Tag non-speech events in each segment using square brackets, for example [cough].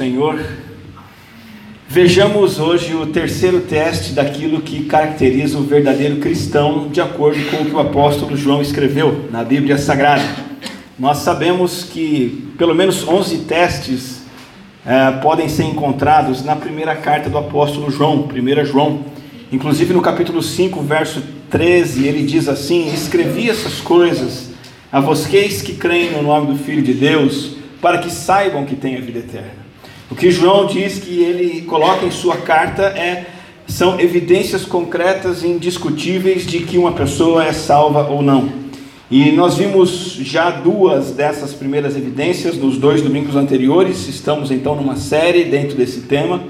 Senhor, vejamos hoje o terceiro teste daquilo que caracteriza o verdadeiro cristão, de acordo com o que o apóstolo João escreveu na Bíblia Sagrada. Nós sabemos que pelo menos 11 testes eh, podem ser encontrados na primeira carta do apóstolo João, 1 João. Inclusive no capítulo 5, verso 13, ele diz assim: Escrevi essas coisas a vocês que creem no nome do Filho de Deus, para que saibam que têm a vida eterna. O que João diz que ele coloca em sua carta é são evidências concretas e indiscutíveis de que uma pessoa é salva ou não. E nós vimos já duas dessas primeiras evidências nos dois domingos anteriores, estamos então numa série dentro desse tema.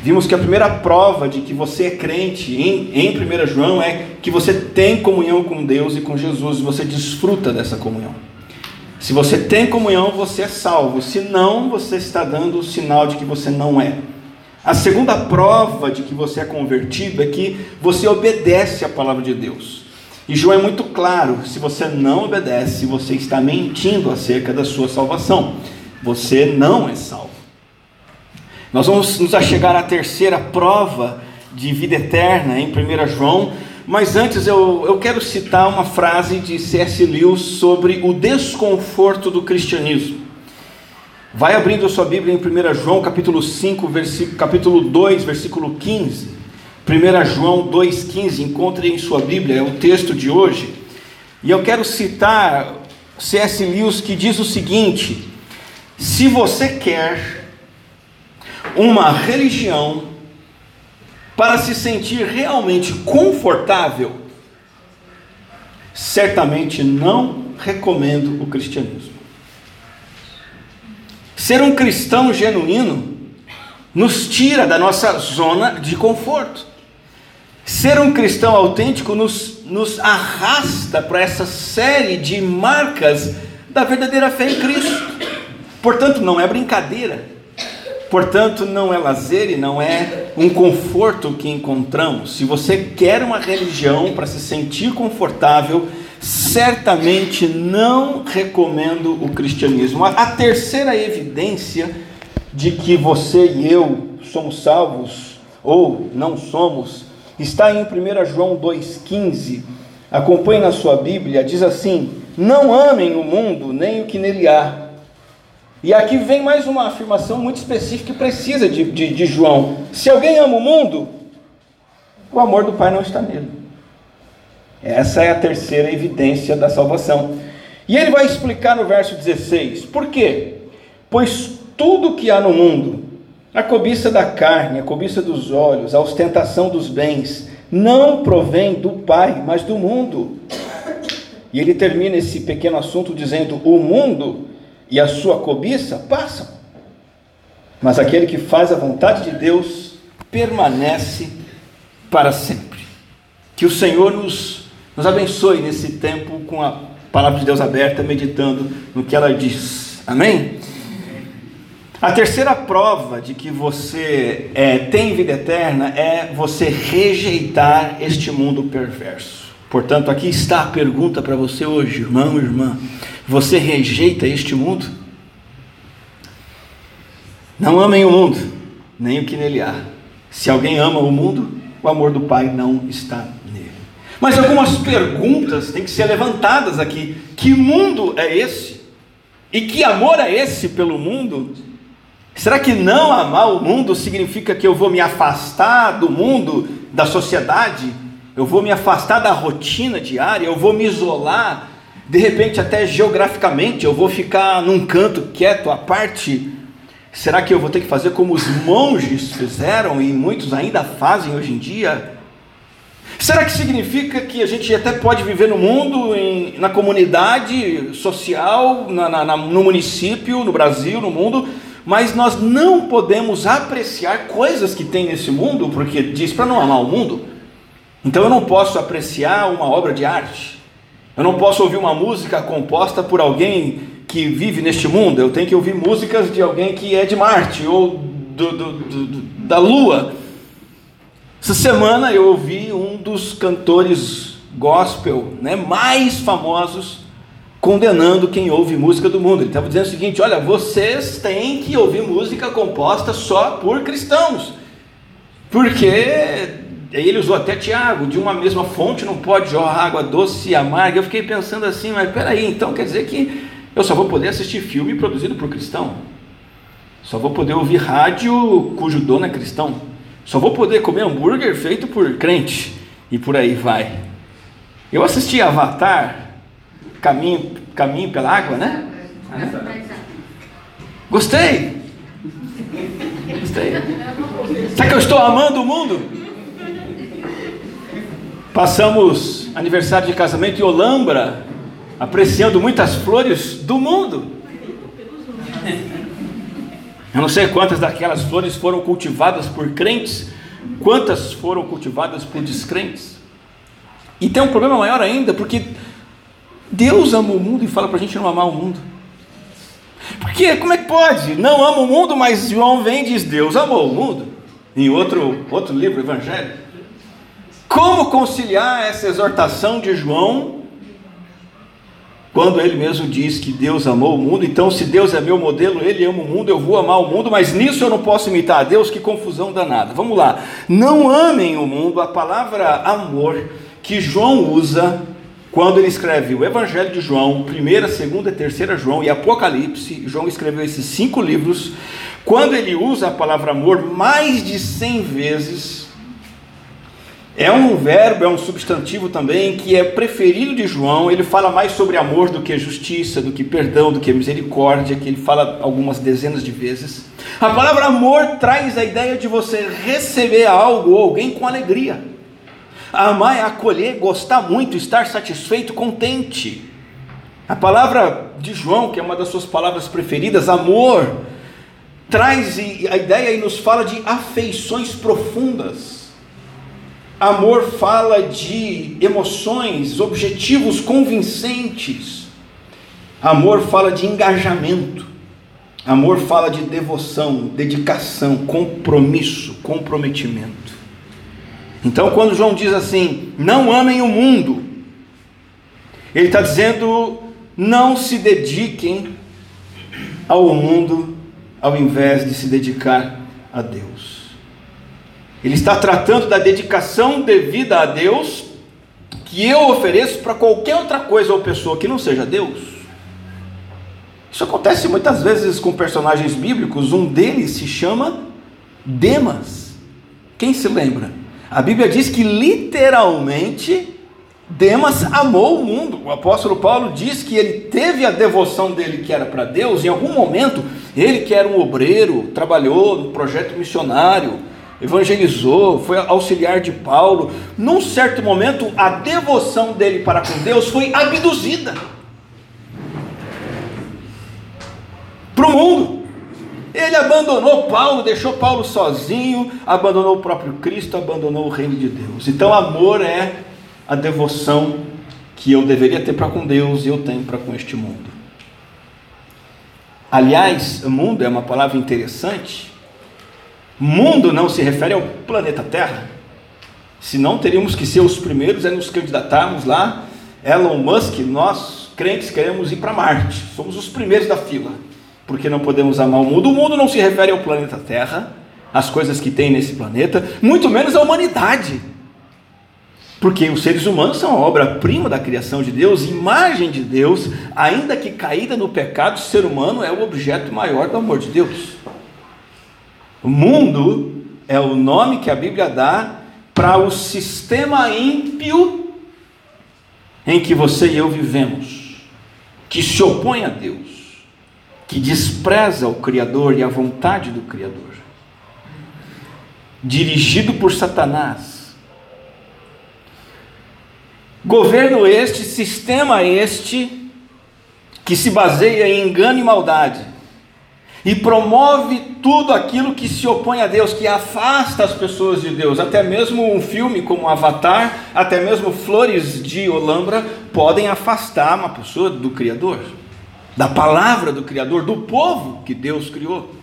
Vimos que a primeira prova de que você é crente em, em 1 João é que você tem comunhão com Deus e com Jesus, você desfruta dessa comunhão. Se você tem comunhão, você é salvo. Se não, você está dando o sinal de que você não é. A segunda prova de que você é convertido é que você obedece à palavra de Deus. E João é muito claro: se você não obedece, você está mentindo acerca da sua salvação. Você não é salvo. Nós vamos nos achegar à terceira prova de vida eterna em 1 João mas antes eu, eu quero citar uma frase de C.S. Lewis sobre o desconforto do cristianismo. Vai abrindo a sua Bíblia em 1 João capítulo 5, versículo, capítulo 2, versículo 15. 1 João 2,15, encontre em sua Bíblia, é o texto de hoje. E eu quero citar C.S. Lewis que diz o seguinte: se você quer uma religião para se sentir realmente confortável, certamente não recomendo o cristianismo. Ser um cristão genuíno nos tira da nossa zona de conforto. Ser um cristão autêntico nos, nos arrasta para essa série de marcas da verdadeira fé em Cristo. Portanto, não é brincadeira. Portanto, não é lazer e não é um conforto que encontramos. Se você quer uma religião para se sentir confortável, certamente não recomendo o cristianismo. A terceira evidência de que você e eu somos salvos ou não somos está em 1 João 2,15. Acompanhe na sua Bíblia, diz assim: Não amem o mundo, nem o que nele há. E aqui vem mais uma afirmação muito específica que precisa de, de, de, João. Se alguém ama o mundo, o amor do Pai não está nele. Essa é a terceira evidência da salvação. E ele vai explicar no verso 16: por quê? Pois tudo que há no mundo, a cobiça da carne, a cobiça dos olhos, a ostentação dos bens, não provém do Pai, mas do mundo. E ele termina esse pequeno assunto dizendo: o mundo e a sua cobiça passam. Mas aquele que faz a vontade de Deus permanece para sempre. Que o Senhor nos, nos abençoe nesse tempo com a palavra de Deus aberta, meditando no que ela diz. Amém? A terceira prova de que você é, tem vida eterna é você rejeitar este mundo perverso. Portanto, aqui está a pergunta para você hoje, irmão irmã. Você rejeita este mundo? Não amem o mundo, nem o que nele há. Se alguém ama o mundo, o amor do Pai não está nele. Mas algumas perguntas têm que ser levantadas aqui. Que mundo é esse? E que amor é esse pelo mundo? Será que não amar o mundo significa que eu vou me afastar do mundo, da sociedade? Eu vou me afastar da rotina diária? Eu vou me isolar de repente, até geograficamente, eu vou ficar num canto quieto à parte. Será que eu vou ter que fazer como os monges fizeram e muitos ainda fazem hoje em dia? Será que significa que a gente até pode viver no mundo, em, na comunidade social, na, na, no município, no Brasil, no mundo, mas nós não podemos apreciar coisas que tem nesse mundo, porque diz para não amar o mundo? Então eu não posso apreciar uma obra de arte, eu não posso ouvir uma música composta por alguém que vive neste mundo. Eu tenho que ouvir músicas de alguém que é de Marte ou do, do, do, da Lua. Essa semana eu ouvi um dos cantores gospel né, mais famosos condenando quem ouve música do mundo. Ele estava dizendo o seguinte: olha, vocês têm que ouvir música composta só por cristãos, porque ele usou até Tiago, de uma mesma fonte não pode jorrar água doce e amarga. Eu fiquei pensando assim, mas peraí, então quer dizer que eu só vou poder assistir filme produzido por cristão? Só vou poder ouvir rádio cujo dono é cristão? Só vou poder comer hambúrguer feito por crente? E por aí vai. Eu assisti Avatar, Caminho, Caminho pela Água, né? Gostei! Gostei. Será que eu estou amando o mundo? Passamos aniversário de casamento em Olambra, apreciando muitas flores do mundo. Eu não sei quantas daquelas flores foram cultivadas por crentes, quantas foram cultivadas por descrentes. E tem um problema maior ainda, porque Deus ama o mundo e fala para a gente não amar o mundo. Porque como é que pode? Não ama o mundo, mas João vem e diz: Deus amou o mundo. Em outro, outro livro, Evangelho. Como conciliar essa exortação de João quando ele mesmo diz que Deus amou o mundo? Então, se Deus é meu modelo, ele ama o mundo, eu vou amar o mundo, mas nisso eu não posso imitar a Deus, que confusão danada. Vamos lá. Não amem o mundo, a palavra amor que João usa quando ele escreve o Evangelho de João, 1, 2 e 3 João e Apocalipse, João escreveu esses cinco livros. Quando ele usa a palavra amor mais de 100 vezes, é um verbo, é um substantivo também que é preferido de João. Ele fala mais sobre amor do que justiça, do que perdão, do que misericórdia, que ele fala algumas dezenas de vezes. A palavra amor traz a ideia de você receber algo ou alguém com alegria. Amar é acolher, gostar muito, estar satisfeito, contente. A palavra de João, que é uma das suas palavras preferidas, amor, traz a ideia e nos fala de afeições profundas Amor fala de emoções, objetivos convincentes. Amor fala de engajamento. Amor fala de devoção, dedicação, compromisso, comprometimento. Então, quando João diz assim: não amem o mundo, ele está dizendo: não se dediquem ao mundo ao invés de se dedicar a Deus. Ele está tratando da dedicação devida a Deus que eu ofereço para qualquer outra coisa ou pessoa que não seja Deus. Isso acontece muitas vezes com personagens bíblicos, um deles se chama Demas. Quem se lembra? A Bíblia diz que literalmente Demas amou o mundo. O apóstolo Paulo diz que ele teve a devoção dele que era para Deus, em algum momento, ele que era um obreiro, trabalhou no projeto missionário, evangelizou, foi auxiliar de Paulo. Num certo momento, a devoção dele para com Deus foi abduzida para o mundo. Ele abandonou Paulo, deixou Paulo sozinho, abandonou o próprio Cristo, abandonou o reino de Deus. Então, amor é a devoção que eu deveria ter para com Deus e eu tenho para com este mundo. Aliás, mundo é uma palavra interessante, Mundo não se refere ao planeta Terra. Senão teríamos que ser os primeiros a nos candidatarmos lá. Elon Musk, nós crentes queremos ir para Marte. Somos os primeiros da fila. Porque não podemos amar o mundo. O mundo não se refere ao planeta Terra, às coisas que tem nesse planeta, muito menos à humanidade. Porque os seres humanos são a obra-prima da criação de Deus, imagem de Deus, ainda que caída no pecado, o ser humano é o objeto maior do amor de Deus. Mundo é o nome que a Bíblia dá para o sistema ímpio em que você e eu vivemos, que se opõe a Deus, que despreza o Criador e a vontade do Criador, dirigido por Satanás. Governo este, sistema este, que se baseia em engano e maldade, e promove tudo aquilo que se opõe a Deus, que afasta as pessoas de Deus. Até mesmo um filme como Avatar, até mesmo Flores de Olambra podem afastar uma pessoa do Criador, da palavra do Criador, do povo que Deus criou.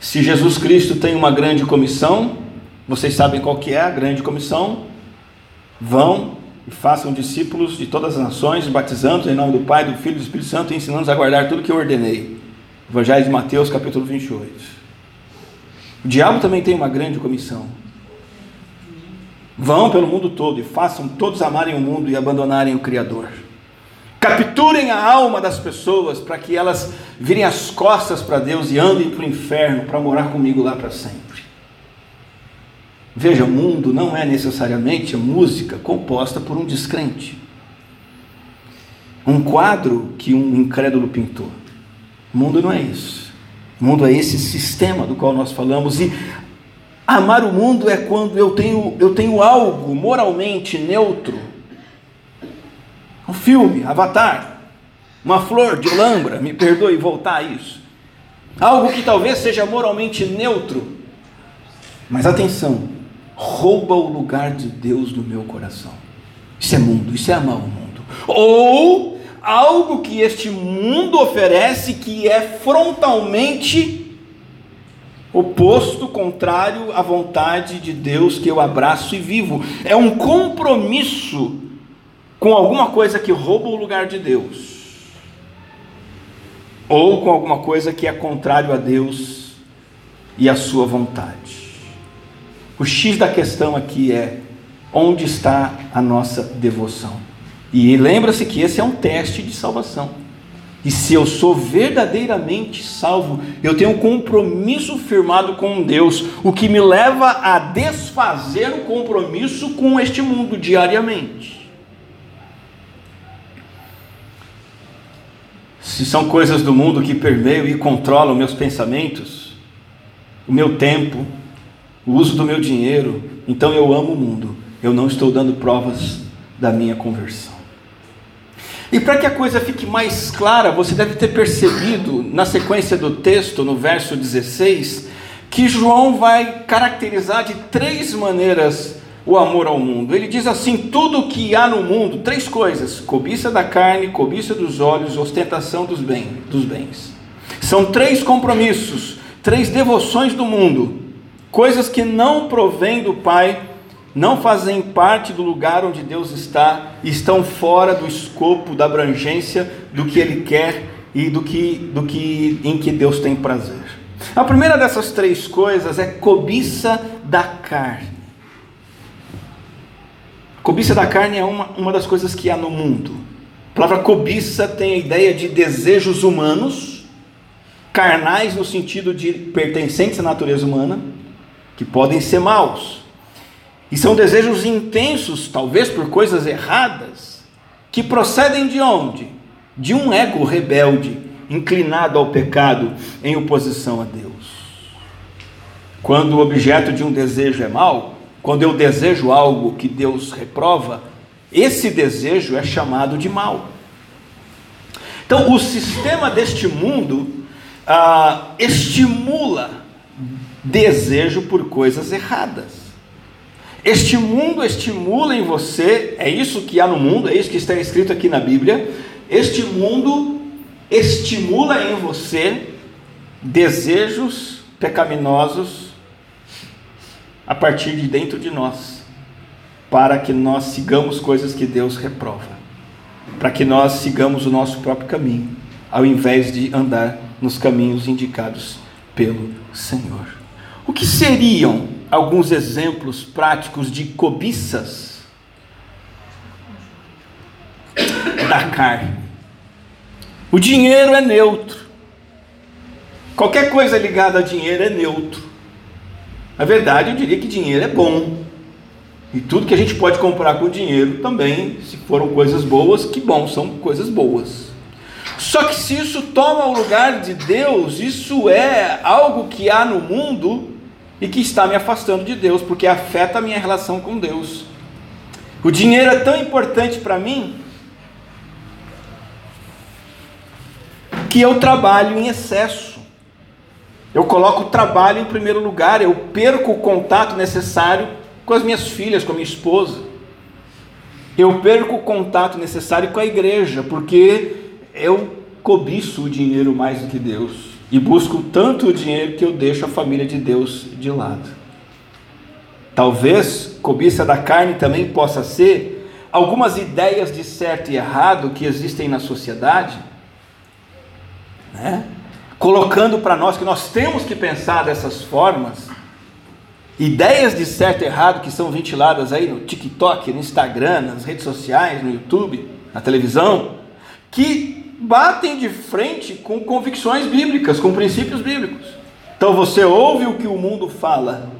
Se Jesus Cristo tem uma grande comissão, vocês sabem qual que é a grande comissão? Vão e façam discípulos de todas as nações, batizando em nome do Pai, do Filho e do Espírito Santo, e ensinando-os a guardar tudo que eu ordenei. Evangelho de Mateus, capítulo 28. O diabo também tem uma grande comissão. Vão pelo mundo todo e façam todos amarem o mundo e abandonarem o Criador. Capturem a alma das pessoas para que elas virem as costas para Deus e andem para o inferno para morar comigo lá para sempre. Veja, o mundo não é necessariamente música composta por um descrente. Um quadro que um incrédulo pintou. O mundo não é isso. O mundo é esse sistema do qual nós falamos. E amar o mundo é quando eu tenho, eu tenho algo moralmente neutro. Um filme, Avatar. Uma flor de Olambra, me perdoe voltar a isso. Algo que talvez seja moralmente neutro. Mas atenção, rouba o lugar de Deus no meu coração. Isso é mundo, isso é amar o mundo. Ou algo que este mundo oferece que é frontalmente oposto, contrário à vontade de Deus que eu abraço e vivo. É um compromisso com alguma coisa que rouba o lugar de Deus. Ou com alguma coisa que é contrário a Deus e a sua vontade. O X da questão aqui é: onde está a nossa devoção? E lembra-se que esse é um teste de salvação. E se eu sou verdadeiramente salvo, eu tenho um compromisso firmado com Deus, o que me leva a desfazer o compromisso com este mundo diariamente. Se são coisas do mundo que permeiam e controlam meus pensamentos, o meu tempo, o uso do meu dinheiro, então eu amo o mundo. Eu não estou dando provas da minha conversão. E para que a coisa fique mais clara, você deve ter percebido na sequência do texto, no verso 16, que João vai caracterizar de três maneiras o amor ao mundo. Ele diz assim: tudo o que há no mundo, três coisas: cobiça da carne, cobiça dos olhos, ostentação dos, dos bens. São três compromissos, três devoções do mundo Coisas que não provêm do Pai, não fazem parte do lugar onde Deus está, estão fora do escopo, da abrangência do que Ele quer e do que, do que em que Deus tem prazer. A primeira dessas três coisas é cobiça da carne. Cobiça da carne é uma, uma das coisas que há no mundo. A palavra cobiça tem a ideia de desejos humanos, carnais no sentido de pertencentes à natureza humana, que podem ser maus. E são desejos intensos, talvez por coisas erradas, que procedem de onde? De um ego rebelde, inclinado ao pecado, em oposição a Deus. Quando o objeto de um desejo é mau, quando eu desejo algo que Deus reprova, esse desejo é chamado de mal. Então, o sistema deste mundo ah, estimula desejo por coisas erradas. Este mundo estimula em você, é isso que há no mundo, é isso que está escrito aqui na Bíblia. Este mundo estimula em você desejos pecaminosos a partir de dentro de nós, para que nós sigamos coisas que Deus reprova, para que nós sigamos o nosso próprio caminho, ao invés de andar nos caminhos indicados pelo Senhor. O que seriam alguns exemplos práticos de cobiças da carne? O dinheiro é neutro. Qualquer coisa ligada a dinheiro é neutro. Na verdade, eu diria que dinheiro é bom. E tudo que a gente pode comprar com dinheiro também, se foram coisas boas, que bom, são coisas boas. Só que se isso toma o lugar de Deus, isso é algo que há no mundo e que está me afastando de Deus, porque afeta a minha relação com Deus. O dinheiro é tão importante para mim que eu trabalho em excesso. Eu coloco o trabalho em primeiro lugar, eu perco o contato necessário com as minhas filhas, com a minha esposa. Eu perco o contato necessário com a igreja, porque eu cobiço o dinheiro mais do que Deus e busco tanto o dinheiro que eu deixo a família de Deus de lado. Talvez cobiça da carne também possa ser algumas ideias de certo e errado que existem na sociedade, né? colocando para nós que nós temos que pensar dessas formas, ideias de certo e errado que são ventiladas aí no TikTok, no Instagram, nas redes sociais, no YouTube, na televisão, que batem de frente com convicções bíblicas, com princípios bíblicos. Então você ouve o que o mundo fala,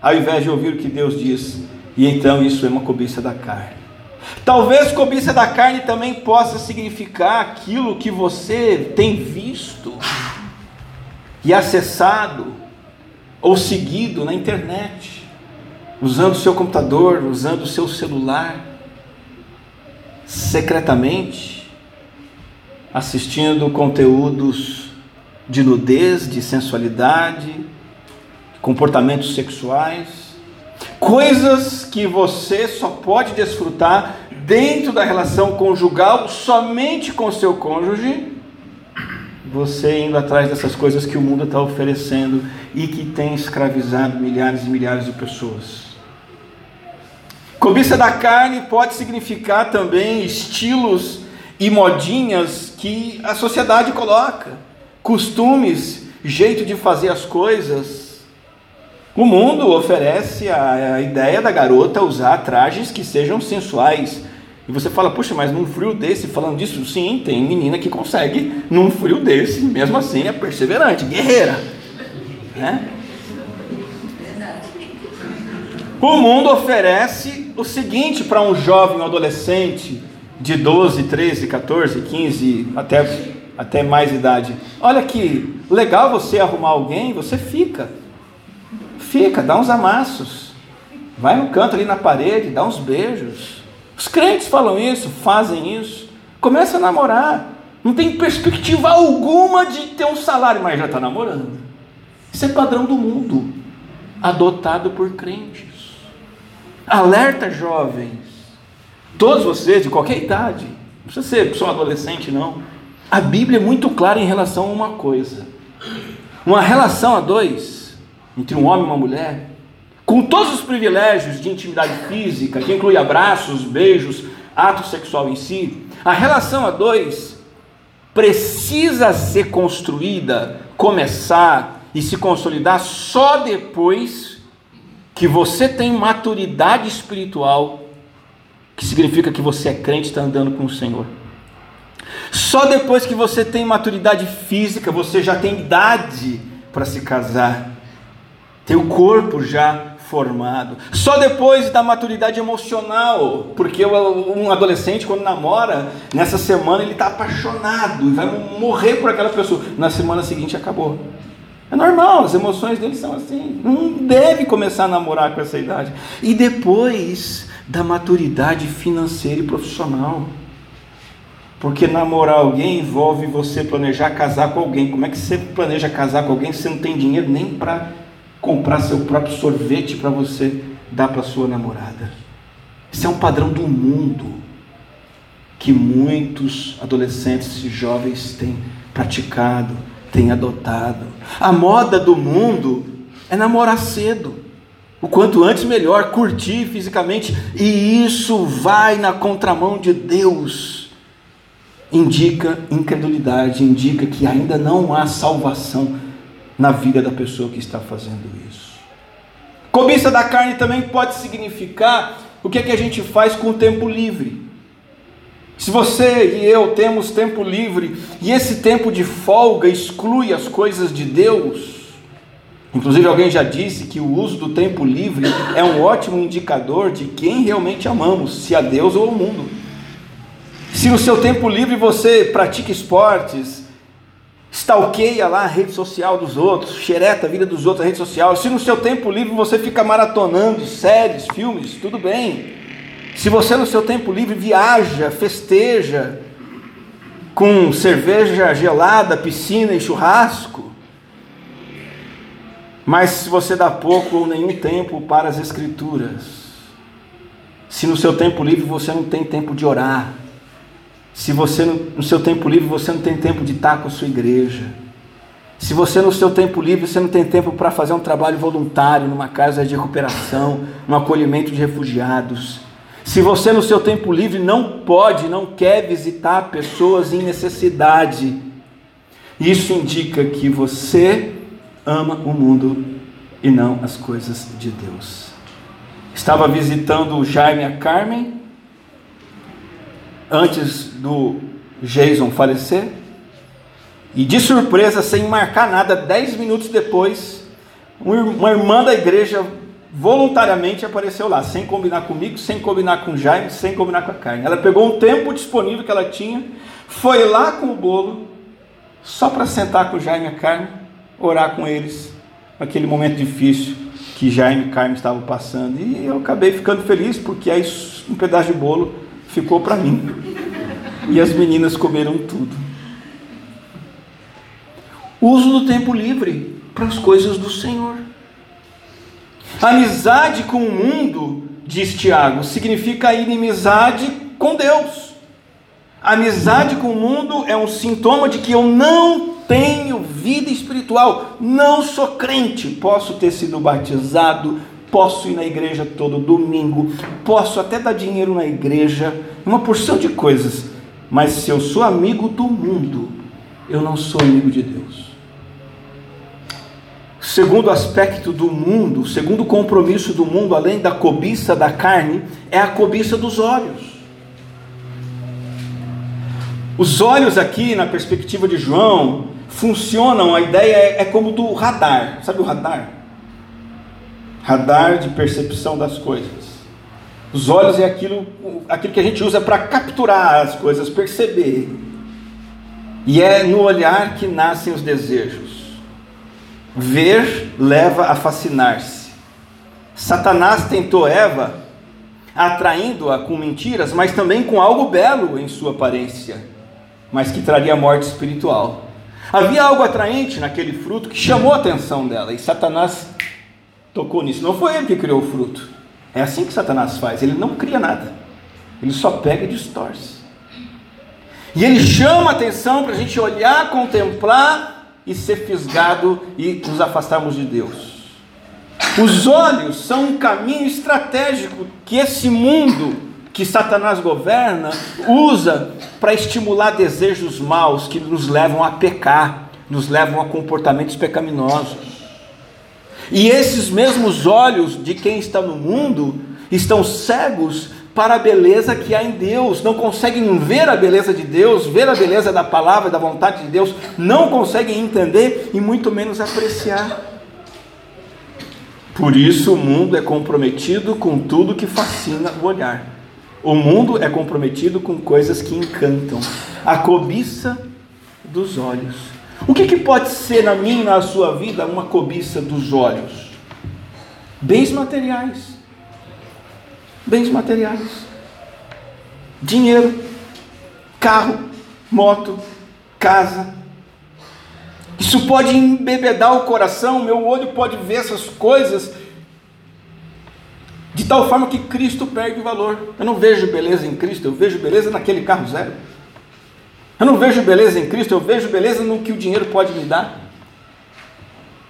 ao invés de ouvir o que Deus diz, e então isso é uma cobiça da carne. Talvez cobiça da carne também possa significar aquilo que você tem visto e acessado ou seguido na internet, usando o seu computador, usando o seu celular, secretamente, assistindo conteúdos de nudez, de sensualidade, comportamentos sexuais, coisas que você só pode desfrutar dentro da relação conjugal somente com seu cônjuge você indo atrás dessas coisas que o mundo está oferecendo e que tem escravizado milhares e milhares de pessoas. Cobiça da carne pode significar também estilos e modinhas que a sociedade coloca, costumes, jeito de fazer as coisas. O mundo oferece a, a ideia da garota usar trajes que sejam sensuais, e você fala, puxa, mas num frio desse, falando disso, sim, tem menina que consegue, num frio desse, mesmo assim é perseverante, guerreira. Né? O mundo oferece o seguinte para um jovem, um adolescente de 12, 13, 14, 15, até, até mais idade. Olha que legal você arrumar alguém, você fica. Fica, dá uns amassos. Vai no canto ali na parede, dá uns beijos os crentes falam isso, fazem isso. Começa a namorar. Não tem perspectiva alguma de ter um salário, mas já está namorando. Isso é padrão do mundo, adotado por crentes. Alerta, jovens. Todos vocês, de qualquer idade, não precisa ser só adolescente, não. A Bíblia é muito clara em relação a uma coisa: uma relação a dois, entre um homem e uma mulher, com todos os privilégios de intimidade física, que inclui abraços, beijos, ato sexual em si, a relação a dois precisa ser construída, começar e se consolidar só depois que você tem maturidade espiritual, que significa que você é crente e está andando com o Senhor. Só depois que você tem maturidade física, você já tem idade para se casar, tem o corpo já formado. Só depois da maturidade emocional, porque um adolescente quando namora, nessa semana ele está apaixonado e vai morrer por aquela pessoa. Na semana seguinte acabou. É normal, as emoções dele são assim. Não deve começar a namorar com essa idade. E depois da maturidade financeira e profissional. Porque namorar alguém envolve você planejar casar com alguém. Como é que você planeja casar com alguém se você não tem dinheiro nem para comprar seu próprio sorvete para você dar para sua namorada. Isso é um padrão do mundo que muitos adolescentes e jovens têm praticado, têm adotado. A moda do mundo é namorar cedo. O quanto antes melhor, curtir fisicamente, e isso vai na contramão de Deus. Indica incredulidade, indica que ainda não há salvação na vida da pessoa que está fazendo isso. Cobiça da carne também pode significar o que é que a gente faz com o tempo livre. Se você e eu temos tempo livre e esse tempo de folga exclui as coisas de Deus, inclusive alguém já disse que o uso do tempo livre é um ótimo indicador de quem realmente amamos, se a Deus ou ao mundo. Se no seu tempo livre você pratica esportes, stalkeia lá a rede social dos outros, xereta a vida dos outros, a rede social. Se no seu tempo livre você fica maratonando séries, filmes, tudo bem. Se você no seu tempo livre viaja, festeja, com cerveja gelada, piscina e churrasco, mas se você dá pouco ou nenhum tempo para as Escrituras, se no seu tempo livre você não tem tempo de orar, se você no seu tempo livre você não tem tempo de estar com a sua igreja. Se você no seu tempo livre você não tem tempo para fazer um trabalho voluntário numa casa de recuperação, no acolhimento de refugiados. Se você no seu tempo livre não pode, não quer visitar pessoas em necessidade, isso indica que você ama o mundo e não as coisas de Deus. Estava visitando o Jaime e a Carmen antes do Jason falecer. E de surpresa, sem marcar nada, dez minutos depois, uma irmã da igreja voluntariamente apareceu lá, sem combinar comigo, sem combinar com o Jaime, sem combinar com a carne. Ela pegou um tempo disponível que ela tinha, foi lá com o bolo, só para sentar com o Jaime e a carne, orar com eles, naquele momento difícil que Jaime e Carmen estavam passando. E eu acabei ficando feliz, porque aí um pedaço de bolo ficou para mim. E as meninas comeram tudo. Uso do tempo livre para as coisas do Senhor. Amizade com o mundo, diz Tiago, significa inimizade com Deus. Amizade com o mundo é um sintoma de que eu não tenho vida espiritual, não sou crente. Posso ter sido batizado, posso ir na igreja todo domingo, posso até dar dinheiro na igreja, uma porção de coisas, mas se eu sou amigo do mundo, eu não sou amigo de Deus segundo aspecto do mundo, segundo compromisso do mundo, além da cobiça da carne, é a cobiça dos olhos. Os olhos aqui, na perspectiva de João, funcionam, a ideia é, é como do radar. Sabe o radar? Radar de percepção das coisas. Os olhos é aquilo, aquilo que a gente usa para capturar as coisas, perceber. E é no olhar que nascem os desejos. Ver leva a fascinar-se. Satanás tentou Eva, atraindo-a com mentiras, mas também com algo belo em sua aparência, mas que traria morte espiritual. Havia algo atraente naquele fruto que chamou a atenção dela, e Satanás tocou nisso. Não foi ele que criou o fruto. É assim que Satanás faz, ele não cria nada, ele só pega e distorce. E ele chama a atenção para a gente olhar, contemplar e ser fisgado e nos afastarmos de Deus. Os olhos são um caminho estratégico que esse mundo que Satanás governa usa para estimular desejos maus que nos levam a pecar, nos levam a comportamentos pecaminosos. E esses mesmos olhos de quem está no mundo estão cegos para a beleza que há em Deus, não conseguem ver a beleza de Deus, ver a beleza da palavra, da vontade de Deus, não conseguem entender e muito menos apreciar. Por isso o mundo é comprometido com tudo que fascina o olhar. O mundo é comprometido com coisas que encantam. A cobiça dos olhos. O que, que pode ser na minha na sua vida uma cobiça dos olhos? Bens materiais bens materiais. Dinheiro, carro, moto, casa. Isso pode embebedar o coração, meu olho pode ver essas coisas de tal forma que Cristo perde o valor. Eu não vejo beleza em Cristo, eu vejo beleza naquele carro zero. Eu não vejo beleza em Cristo, eu vejo beleza no que o dinheiro pode me dar.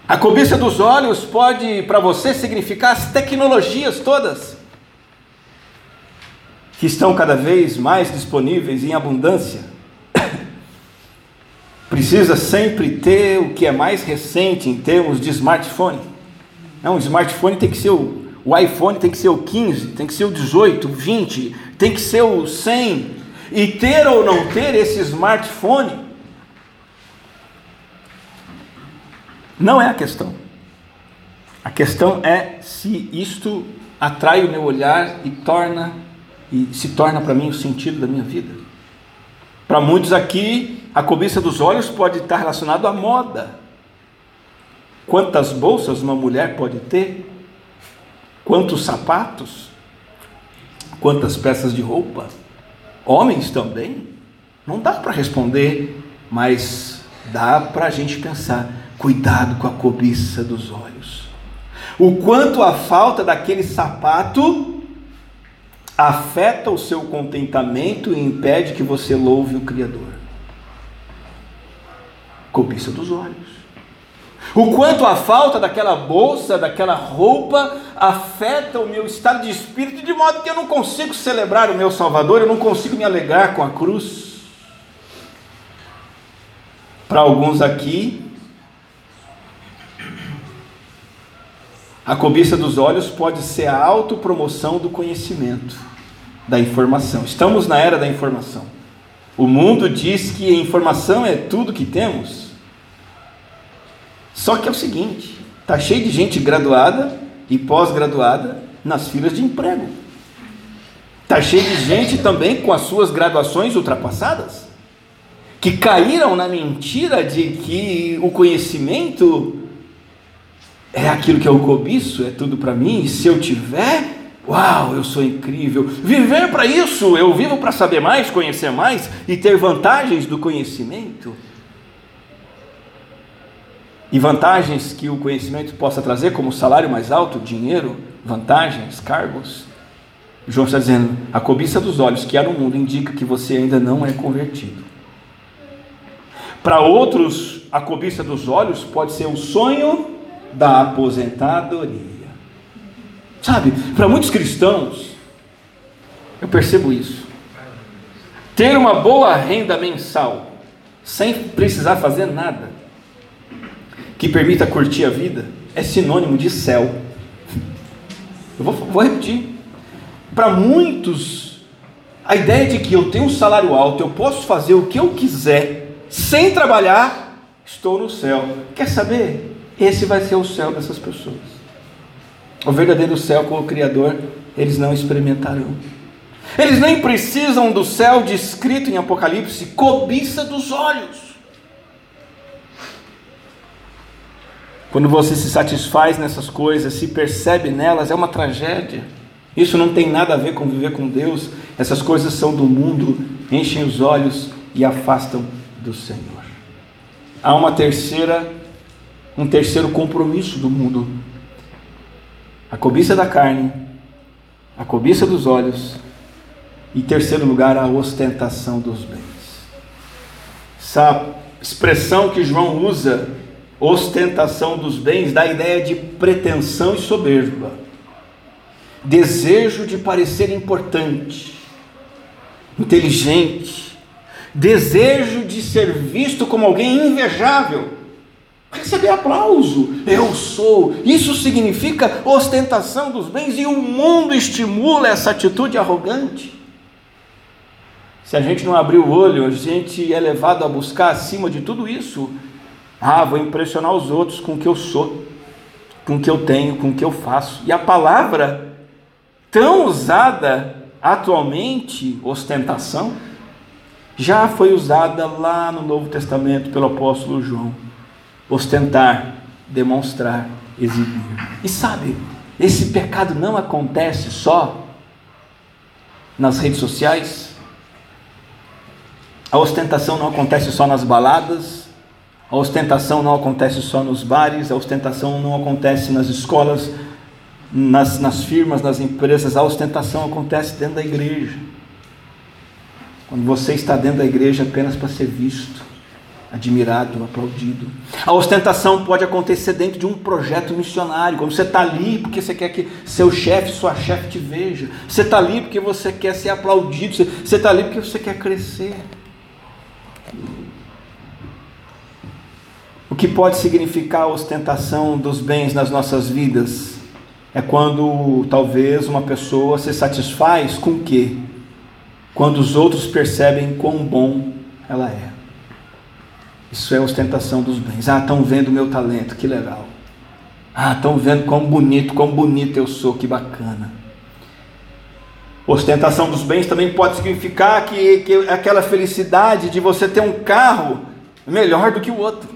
A cobiça dos olhos pode para você significar as tecnologias todas que estão cada vez mais disponíveis em abundância. [coughs] Precisa sempre ter o que é mais recente em termos de smartphone. Não, o smartphone tem que ser o, o iPhone tem que ser o 15, tem que ser o 18, o 20, tem que ser o 100. E ter ou não ter esse smartphone não é a questão. A questão é se isto atrai o meu olhar e torna e se torna para mim o sentido da minha vida. Para muitos aqui, a cobiça dos olhos pode estar relacionado à moda. Quantas bolsas uma mulher pode ter? Quantos sapatos? Quantas peças de roupa? Homens também? Não dá para responder, mas dá para a gente pensar. Cuidado com a cobiça dos olhos. O quanto a falta daquele sapato afeta o seu contentamento e impede que você louve o Criador. Cobiça dos olhos. O quanto a falta daquela bolsa, daquela roupa, afeta o meu estado de espírito, de modo que eu não consigo celebrar o meu Salvador, eu não consigo me alegrar com a cruz. Para alguns aqui, a cobiça dos olhos pode ser a autopromoção do conhecimento, da informação. Estamos na era da informação. O mundo diz que a informação é tudo que temos. Só que é o seguinte: está cheio de gente graduada e pós-graduada nas filas de emprego. Está cheio de gente também com as suas graduações ultrapassadas, que caíram na mentira de que o conhecimento é aquilo que eu cobiço, é tudo para mim, e se eu tiver, uau, eu sou incrível. Viver para isso, eu vivo para saber mais, conhecer mais e ter vantagens do conhecimento e vantagens que o conhecimento possa trazer, como salário mais alto, dinheiro, vantagens, cargos. João está dizendo: a cobiça dos olhos que há no mundo indica que você ainda não é convertido. Para outros, a cobiça dos olhos pode ser o sonho da aposentadoria. Sabe, para muitos cristãos, eu percebo isso. Ter uma boa renda mensal, sem precisar fazer nada, que permita curtir a vida é sinônimo de céu. Eu vou, vou repetir. Para muitos, a ideia de que eu tenho um salário alto, eu posso fazer o que eu quiser, sem trabalhar, estou no céu. Quer saber? Esse vai ser o céu dessas pessoas. O verdadeiro céu com o Criador, eles não experimentarão. Eles nem precisam do céu descrito em Apocalipse, cobiça dos olhos. Quando você se satisfaz nessas coisas, se percebe nelas, é uma tragédia. Isso não tem nada a ver com viver com Deus. Essas coisas são do mundo, enchem os olhos e afastam do Senhor. Há uma terceira, um terceiro compromisso do mundo. A cobiça da carne, a cobiça dos olhos e, terceiro lugar, a ostentação dos bens. Essa expressão que João usa ostentação dos bens dá a ideia de pretensão e soberba, desejo de parecer importante, inteligente, desejo de ser visto como alguém invejável, receber aplauso. Eu sou. Isso significa ostentação dos bens e o mundo estimula essa atitude arrogante. Se a gente não abrir o olho, a gente é levado a buscar acima de tudo isso ah, vou impressionar os outros com o que eu sou, com o que eu tenho, com o que eu faço. E a palavra tão usada atualmente, ostentação, já foi usada lá no Novo Testamento pelo apóstolo João. Ostentar, demonstrar, exibir. E sabe, esse pecado não acontece só nas redes sociais. A ostentação não acontece só nas baladas, a ostentação não acontece só nos bares, a ostentação não acontece nas escolas, nas, nas firmas, nas empresas, a ostentação acontece dentro da igreja. Quando você está dentro da igreja apenas para ser visto, admirado, aplaudido. A ostentação pode acontecer dentro de um projeto missionário, quando você está ali porque você quer que seu chefe, sua chefe te veja. Você está ali porque você quer ser aplaudido, você está ali porque você quer crescer. O que pode significar a ostentação dos bens nas nossas vidas? É quando talvez uma pessoa se satisfaz com o quê? Quando os outros percebem quão bom ela é. Isso é ostentação dos bens. Ah, estão vendo o meu talento, que legal. Ah, estão vendo quão bonito, quão bonito eu sou, que bacana. Ostentação dos bens também pode significar que, que aquela felicidade de você ter um carro melhor do que o outro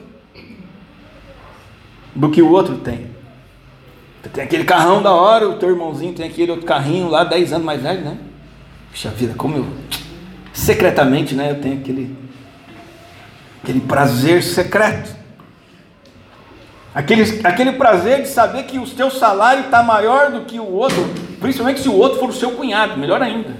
do que o outro tem. tem aquele carrão da hora, o teu irmãozinho tem aquele outro carrinho lá, 10 anos mais velho, né? Puxa vida, como eu. Secretamente, né? Eu tenho aquele. Aquele prazer secreto. Aquele, aquele prazer de saber que o teu salário está maior do que o outro, principalmente se o outro for o seu cunhado, melhor ainda.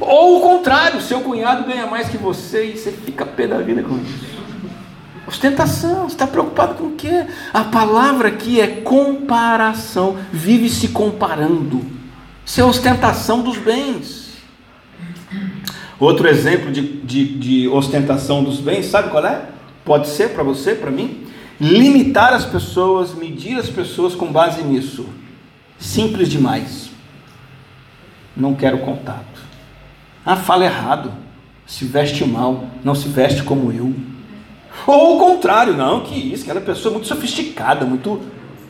Ou o contrário, seu cunhado ganha mais que você e você fica pé da vida com isso. Ostentação, está preocupado com o quê? A palavra aqui é comparação, vive se comparando. Isso é ostentação dos bens. Outro exemplo de, de, de ostentação dos bens, sabe qual é? Pode ser para você, para mim? Limitar as pessoas, medir as pessoas com base nisso. Simples demais. Não quero contato. Ah, fala errado. Se veste mal. Não se veste como eu. Ou o contrário, não, que isso, aquela pessoa é muito sofisticada, muito.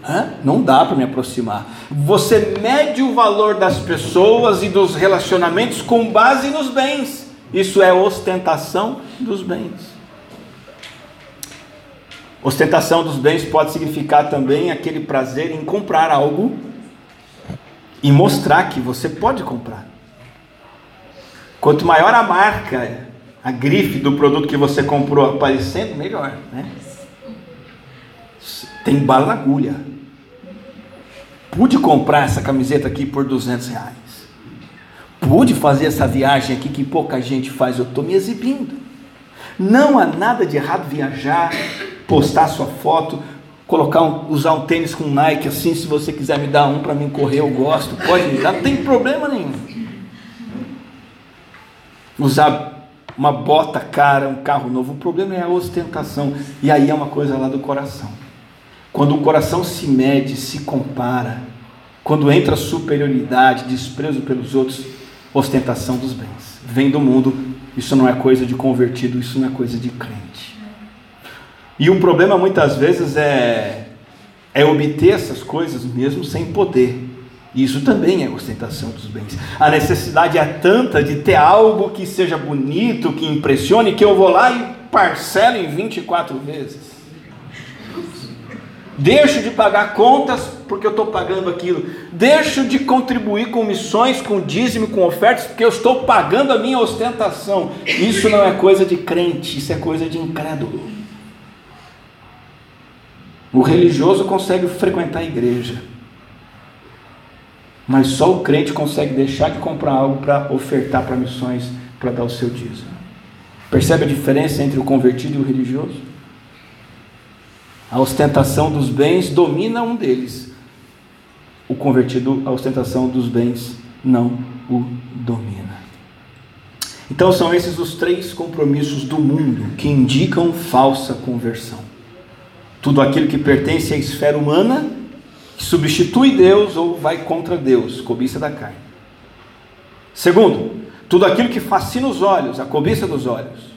Hã? Não dá para me aproximar. Você mede o valor das pessoas e dos relacionamentos com base nos bens. Isso é ostentação dos bens. Ostentação dos bens pode significar também aquele prazer em comprar algo e mostrar que você pode comprar. Quanto maior a marca, a grife do produto que você comprou aparecendo, melhor, né? Tem bala na agulha. Pude comprar essa camiseta aqui por 200 reais. Pude fazer essa viagem aqui que pouca gente faz, eu estou me exibindo. Não há nada de errado viajar, postar sua foto, colocar um, usar um tênis com Nike assim, se você quiser me dar um para mim correr, eu gosto, pode me dar, não tem problema nenhum. Usar uma bota cara, um carro novo, o problema é a ostentação. E aí é uma coisa lá do coração. Quando o coração se mede, se compara, quando entra superioridade, desprezo pelos outros, ostentação dos bens. Vem do mundo, isso não é coisa de convertido, isso não é coisa de crente. E o problema muitas vezes é, é obter essas coisas mesmo sem poder. Isso também é ostentação dos bens. A necessidade é tanta de ter algo que seja bonito, que impressione, que eu vou lá e parcelo em 24 vezes. Deixo de pagar contas porque eu estou pagando aquilo. Deixo de contribuir com missões, com dízimo, com ofertas, porque eu estou pagando a minha ostentação. Isso não é coisa de crente, isso é coisa de incrédulo. O religioso consegue frequentar a igreja, mas só o crente consegue deixar de comprar algo para ofertar para missões, para dar o seu dízimo. Percebe a diferença entre o convertido e o religioso? A ostentação dos bens domina um deles. O convertido, a ostentação dos bens não o domina. Então são esses os três compromissos do mundo que indicam falsa conversão tudo aquilo que pertence à esfera humana, substitui Deus ou vai contra Deus, cobiça da carne. Segundo, tudo aquilo que fascina os olhos, a cobiça dos olhos,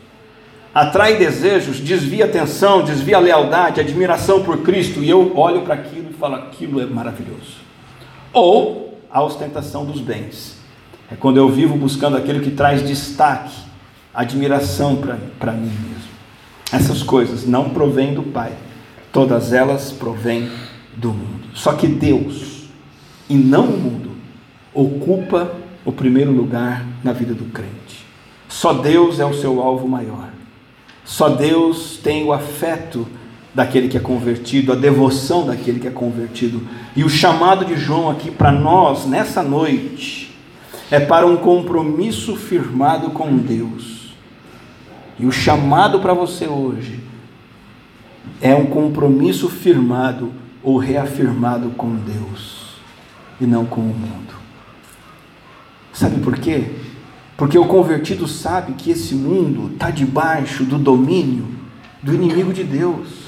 atrai desejos, desvia atenção, desvia lealdade, admiração por Cristo, e eu olho para aquilo e falo: aquilo é maravilhoso. Ou a ostentação dos bens, é quando eu vivo buscando aquilo que traz destaque, admiração para mim mesmo. Essas coisas não provêm do Pai, Todas elas provêm do mundo. Só que Deus, e não o mundo, ocupa o primeiro lugar na vida do crente. Só Deus é o seu alvo maior. Só Deus tem o afeto daquele que é convertido, a devoção daquele que é convertido. E o chamado de João aqui para nós, nessa noite, é para um compromisso firmado com Deus. E o chamado para você hoje é um compromisso firmado ou reafirmado com Deus e não com o mundo. Sabe por quê? Porque o convertido sabe que esse mundo está debaixo do domínio do inimigo de Deus.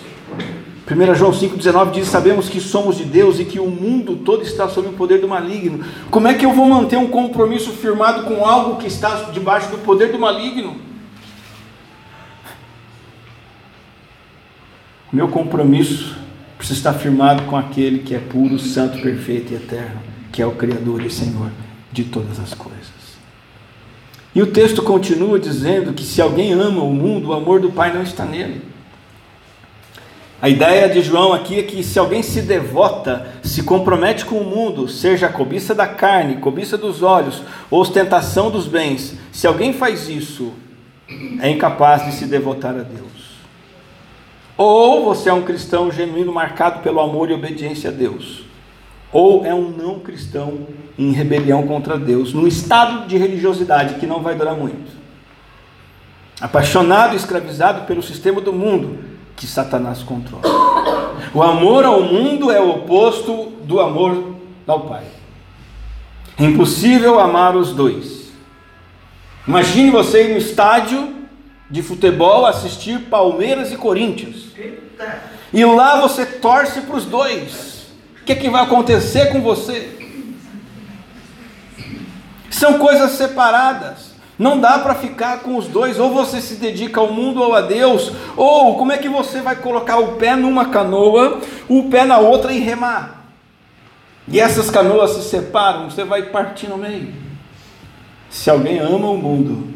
1 João 5,19 diz: Sabemos que somos de Deus e que o mundo todo está sob o poder do maligno. Como é que eu vou manter um compromisso firmado com algo que está debaixo do poder do maligno? Meu compromisso precisa estar firmado com aquele que é puro, santo, perfeito e eterno, que é o Criador e Senhor de todas as coisas. E o texto continua dizendo que se alguém ama o mundo, o amor do Pai não está nele. A ideia de João aqui é que se alguém se devota, se compromete com o mundo, seja a cobiça da carne, cobiça dos olhos, ou ostentação dos bens, se alguém faz isso, é incapaz de se devotar a Deus. Ou você é um cristão genuíno marcado pelo amor e obediência a Deus, ou é um não cristão em rebelião contra Deus, num estado de religiosidade que não vai durar muito. Apaixonado e escravizado pelo sistema do mundo que Satanás controla. O amor ao mundo é o oposto do amor ao Pai. É impossível amar os dois. Imagine você ir no estádio de futebol assistir Palmeiras e Corinthians. E lá você torce para os dois. O que, é que vai acontecer com você? São coisas separadas. Não dá para ficar com os dois, ou você se dedica ao mundo ou a Deus, ou como é que você vai colocar o pé numa canoa, o pé na outra e remar? E essas canoas se separam, você vai partir no meio. Se alguém ama o mundo,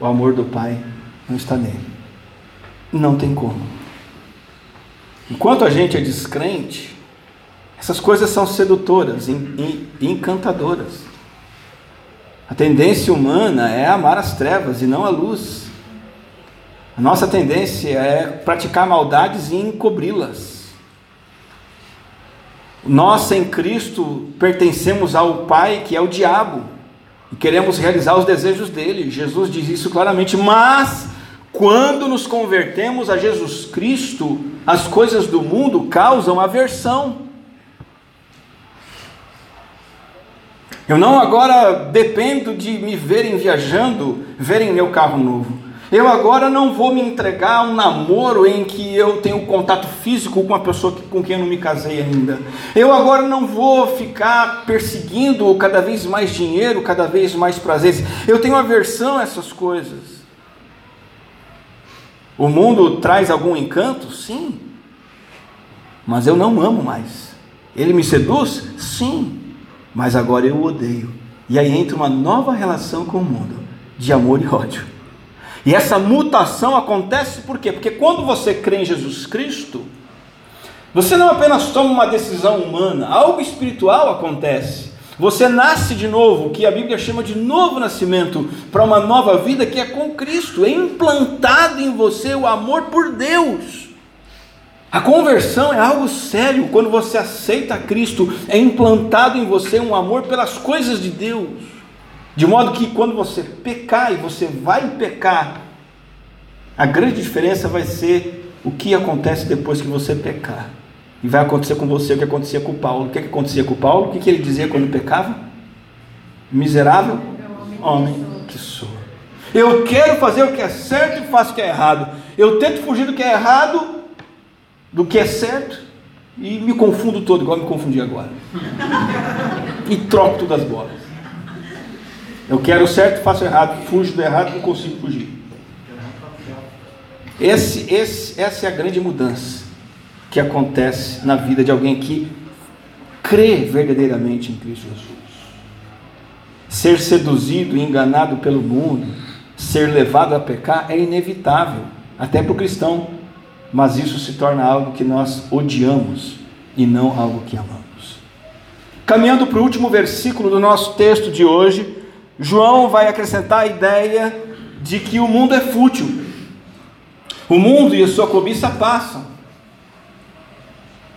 o amor do Pai não está nele. Não tem como. Enquanto a gente é descrente, essas coisas são sedutoras e encantadoras. A tendência humana é amar as trevas e não a luz. A nossa tendência é praticar maldades e encobri-las. Nós, em Cristo, pertencemos ao Pai, que é o diabo, e queremos realizar os desejos dele. Jesus diz isso claramente, mas quando nos convertemos a Jesus Cristo, as coisas do mundo causam aversão. Eu não agora dependo de me verem viajando, verem meu carro novo. Eu agora não vou me entregar a um namoro em que eu tenho contato físico com uma pessoa com quem eu não me casei ainda. Eu agora não vou ficar perseguindo cada vez mais dinheiro, cada vez mais prazeres. Eu tenho aversão a essas coisas. O mundo traz algum encanto? Sim. Mas eu não amo mais. Ele me seduz? Sim. Mas agora eu o odeio. E aí entra uma nova relação com o mundo, de amor e ódio. E essa mutação acontece por quê? Porque quando você crê em Jesus Cristo, você não apenas toma uma decisão humana, algo espiritual acontece. Você nasce de novo, que a Bíblia chama de novo nascimento, para uma nova vida que é com Cristo. É implantado em você o amor por Deus. A conversão é algo sério. Quando você aceita Cristo, é implantado em você um amor pelas coisas de Deus. De modo que quando você pecar, e você vai pecar, a grande diferença vai ser o que acontece depois que você pecar. E vai acontecer com você o que acontecia com Paulo. O que, que acontecia com Paulo? O que, que ele dizia quando pecava? Miserável homem que sou. Eu quero fazer o que é certo e faço o que é errado. Eu tento fugir do que é errado, do que é certo, e me confundo todo, igual me confundi agora. [laughs] E troco todas as bolas. Eu quero o certo, faço o errado, fujo do errado, não consigo fugir. Esse, esse, essa é a grande mudança que acontece na vida de alguém que crê verdadeiramente em Cristo Jesus. Ser seduzido e enganado pelo mundo, ser levado a pecar é inevitável, até para o cristão, mas isso se torna algo que nós odiamos e não algo que amamos. Caminhando para o último versículo do nosso texto de hoje, João vai acrescentar a ideia de que o mundo é fútil. O mundo e a sua cobiça passam.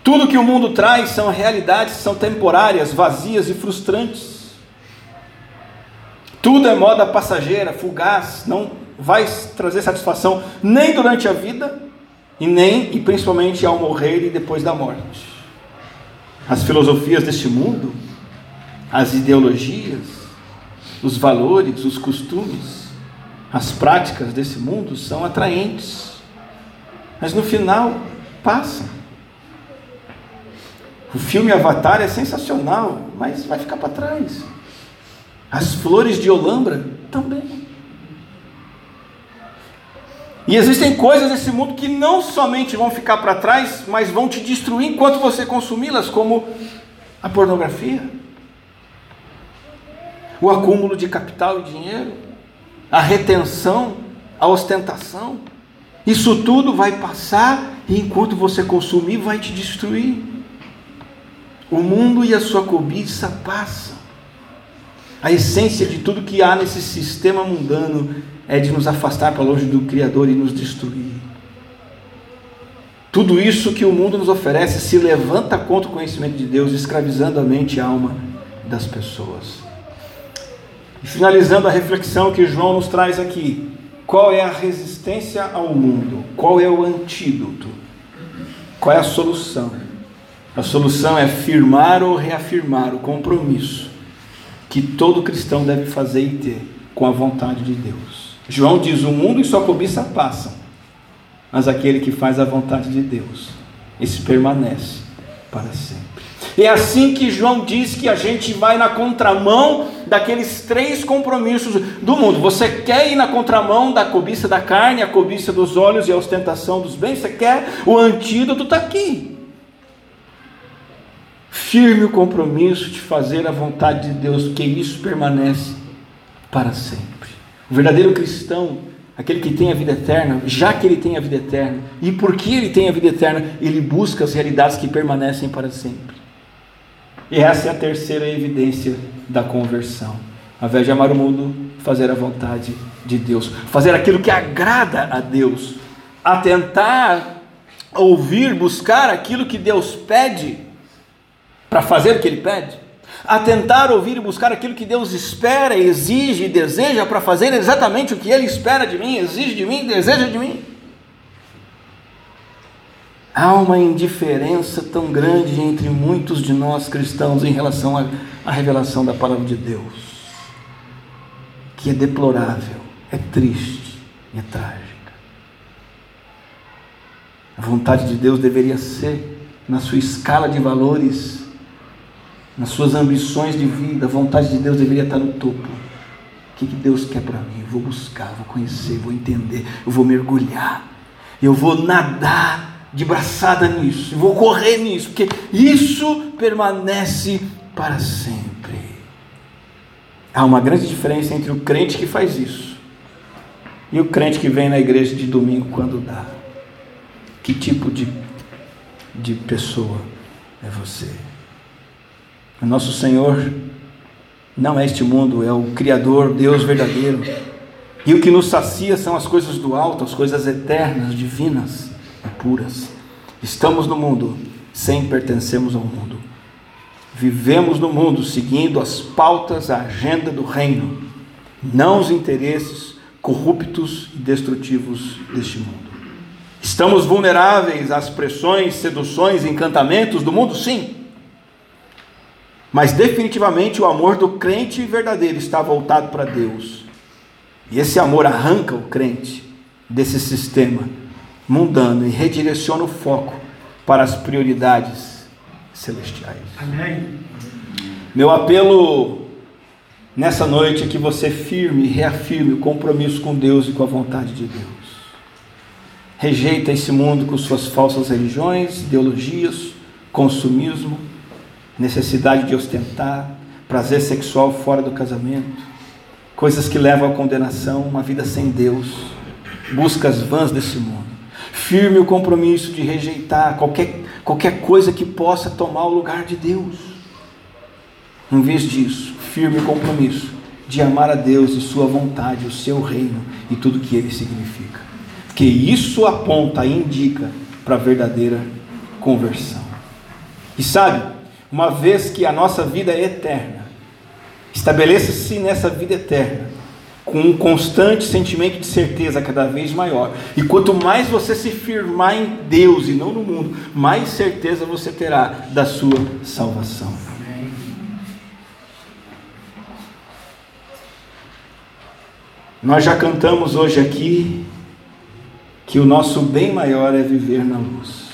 Tudo que o mundo traz são realidades são temporárias, vazias e frustrantes. Tudo é moda passageira, fugaz, não vai trazer satisfação nem durante a vida e nem e principalmente ao morrer e depois da morte. As filosofias deste mundo, as ideologias, os valores, os costumes, as práticas desse mundo são atraentes, mas no final passam. O filme Avatar é sensacional, mas vai ficar para trás. As flores de Olambra também. E existem coisas nesse mundo que não somente vão ficar para trás, mas vão te destruir enquanto você consumi-las, como a pornografia, o acúmulo de capital e dinheiro, a retenção, a ostentação. Isso tudo vai passar e enquanto você consumir, vai te destruir. O mundo e a sua cobiça passam. A essência de tudo que há nesse sistema mundano é de nos afastar para longe do Criador e nos destruir. Tudo isso que o mundo nos oferece se levanta contra o conhecimento de Deus, escravizando a mente e a alma das pessoas. E finalizando a reflexão que João nos traz aqui, qual é a resistência ao mundo? Qual é o antídoto? Qual é a solução? A solução é firmar ou reafirmar o compromisso que todo cristão deve fazer e ter com a vontade de Deus. João diz: o mundo e sua cobiça passam, mas aquele que faz a vontade de Deus, esse permanece para sempre. É assim que João diz que a gente vai na contramão daqueles três compromissos do mundo. Você quer ir na contramão da cobiça da carne, a cobiça dos olhos e a ostentação dos bens? Você quer? O antídoto está aqui. Firme o compromisso de fazer a vontade de Deus, porque isso permanece para sempre. O verdadeiro cristão, aquele que tem a vida eterna, já que ele tem a vida eterna, e porque ele tem a vida eterna, ele busca as realidades que permanecem para sempre. E essa é a terceira evidência da conversão. Ao invés de amar o mundo, fazer a vontade de Deus, fazer aquilo que agrada a Deus, atentar, ouvir, buscar aquilo que Deus pede, para fazer o que Ele pede, atentar, ouvir e buscar aquilo que Deus espera, exige e deseja para fazer exatamente o que Ele espera de mim, exige de mim, deseja de mim. Há uma indiferença tão grande entre muitos de nós cristãos em relação à revelação da palavra de Deus, que é deplorável, é triste é trágica. A vontade de Deus deveria ser, na sua escala de valores, nas suas ambições de vida, a vontade de Deus deveria estar no topo. O que, Deus quer para mim? Eu vou buscar, vou conhecer, vou entender, eu vou mergulhar, eu vou nadar de braçada nisso, vou correr nisso, porque isso permanece para sempre. Há uma grande diferença entre o crente que faz isso e o crente que vem na igreja de domingo quando dá. Que tipo de, de pessoa é você? Nosso Senhor não é este mundo, é o Criador, Deus verdadeiro. E o que nos sacia são as coisas do alto, as coisas eternas, divinas puras. Estamos no mundo sem pertencermos ao mundo. Vivemos no mundo seguindo as pautas, a agenda do reino, não os interesses corruptos e destrutivos deste mundo. Estamos vulneráveis às pressões, seduções, encantamentos do mundo? Sim. Mas definitivamente o amor do crente verdadeiro está voltado para Deus. E esse amor arranca o crente desse sistema mundano e redireciona o foco para as prioridades celestiais. Amém. Meu apelo nessa noite é que você firme e reafirme o compromisso com Deus e com a vontade de Deus. Rejeita esse mundo com suas falsas religiões, ideologias, consumismo, necessidade de ostentar, prazer sexual fora do casamento, coisas que levam à condenação, uma vida sem Deus, buscas vãs desse mundo firme o compromisso de rejeitar qualquer, qualquer coisa que possa tomar o lugar de Deus. Em vez disso, firme o compromisso de amar a Deus e Sua vontade, o seu reino e tudo que ele significa. Porque isso aponta, indica para a verdadeira conversão. E sabe, uma vez que a nossa vida é eterna, estabeleça-se nessa vida eterna com um constante sentimento de certeza cada vez maior. E quanto mais você se firmar em Deus e não no mundo, mais certeza você terá da sua salvação. Nós já cantamos hoje aqui que o nosso bem maior é viver na luz.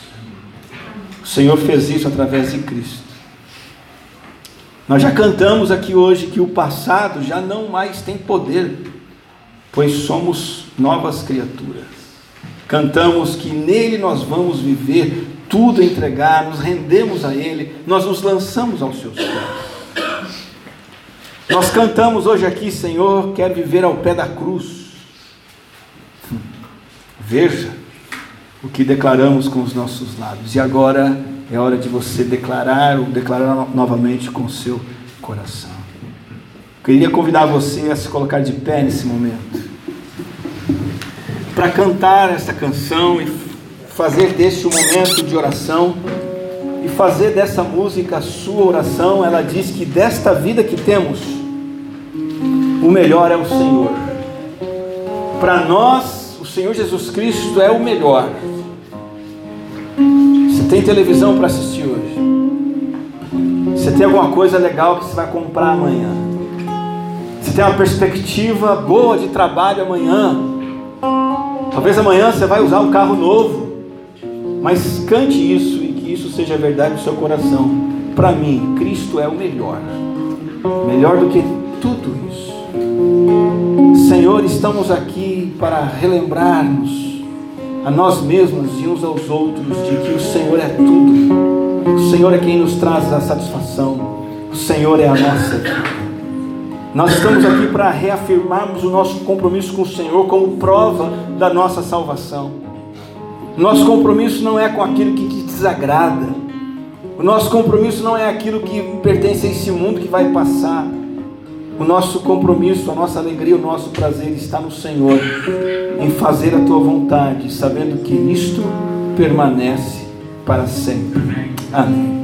O Senhor fez isso através de Cristo. Nós já cantamos aqui hoje que o passado já não mais tem poder, pois somos novas criaturas. Cantamos que nele nós vamos viver, tudo entregar, nos rendemos a ele, nós nos lançamos aos seus pés. Nós cantamos hoje aqui, Senhor, quero viver ao pé da cruz. Veja o que declaramos com os nossos lábios. E agora é hora de você declarar ou declarar novamente com o seu coração. Queria convidar você a se colocar de pé nesse momento, para cantar esta canção e fazer deste um momento de oração e fazer dessa música a sua oração, ela diz que desta vida que temos, o melhor é o Senhor. Para nós, o Senhor Jesus Cristo é o melhor. Tem televisão para assistir hoje? Você tem alguma coisa legal que você vai comprar amanhã? Você tem uma perspectiva boa de trabalho amanhã? Talvez amanhã você vai usar um carro novo, mas cante isso e que isso seja verdade no seu coração. Para mim, Cristo é o melhor, melhor do que tudo isso. Senhor, estamos aqui para relembrarmos a nós mesmos e uns aos outros de que o Senhor é tudo. O Senhor é quem nos traz a satisfação. O Senhor é a nossa vida. Nós estamos aqui para reafirmarmos o nosso compromisso com o Senhor como prova da nossa salvação. Nosso compromisso não é com aquilo que te desagrada. O nosso compromisso não é aquilo que pertence a esse mundo que vai passar. O nosso compromisso, a nossa alegria, o nosso prazer está no Senhor, em fazer a tua vontade, sabendo que isto permanece para sempre. Amém.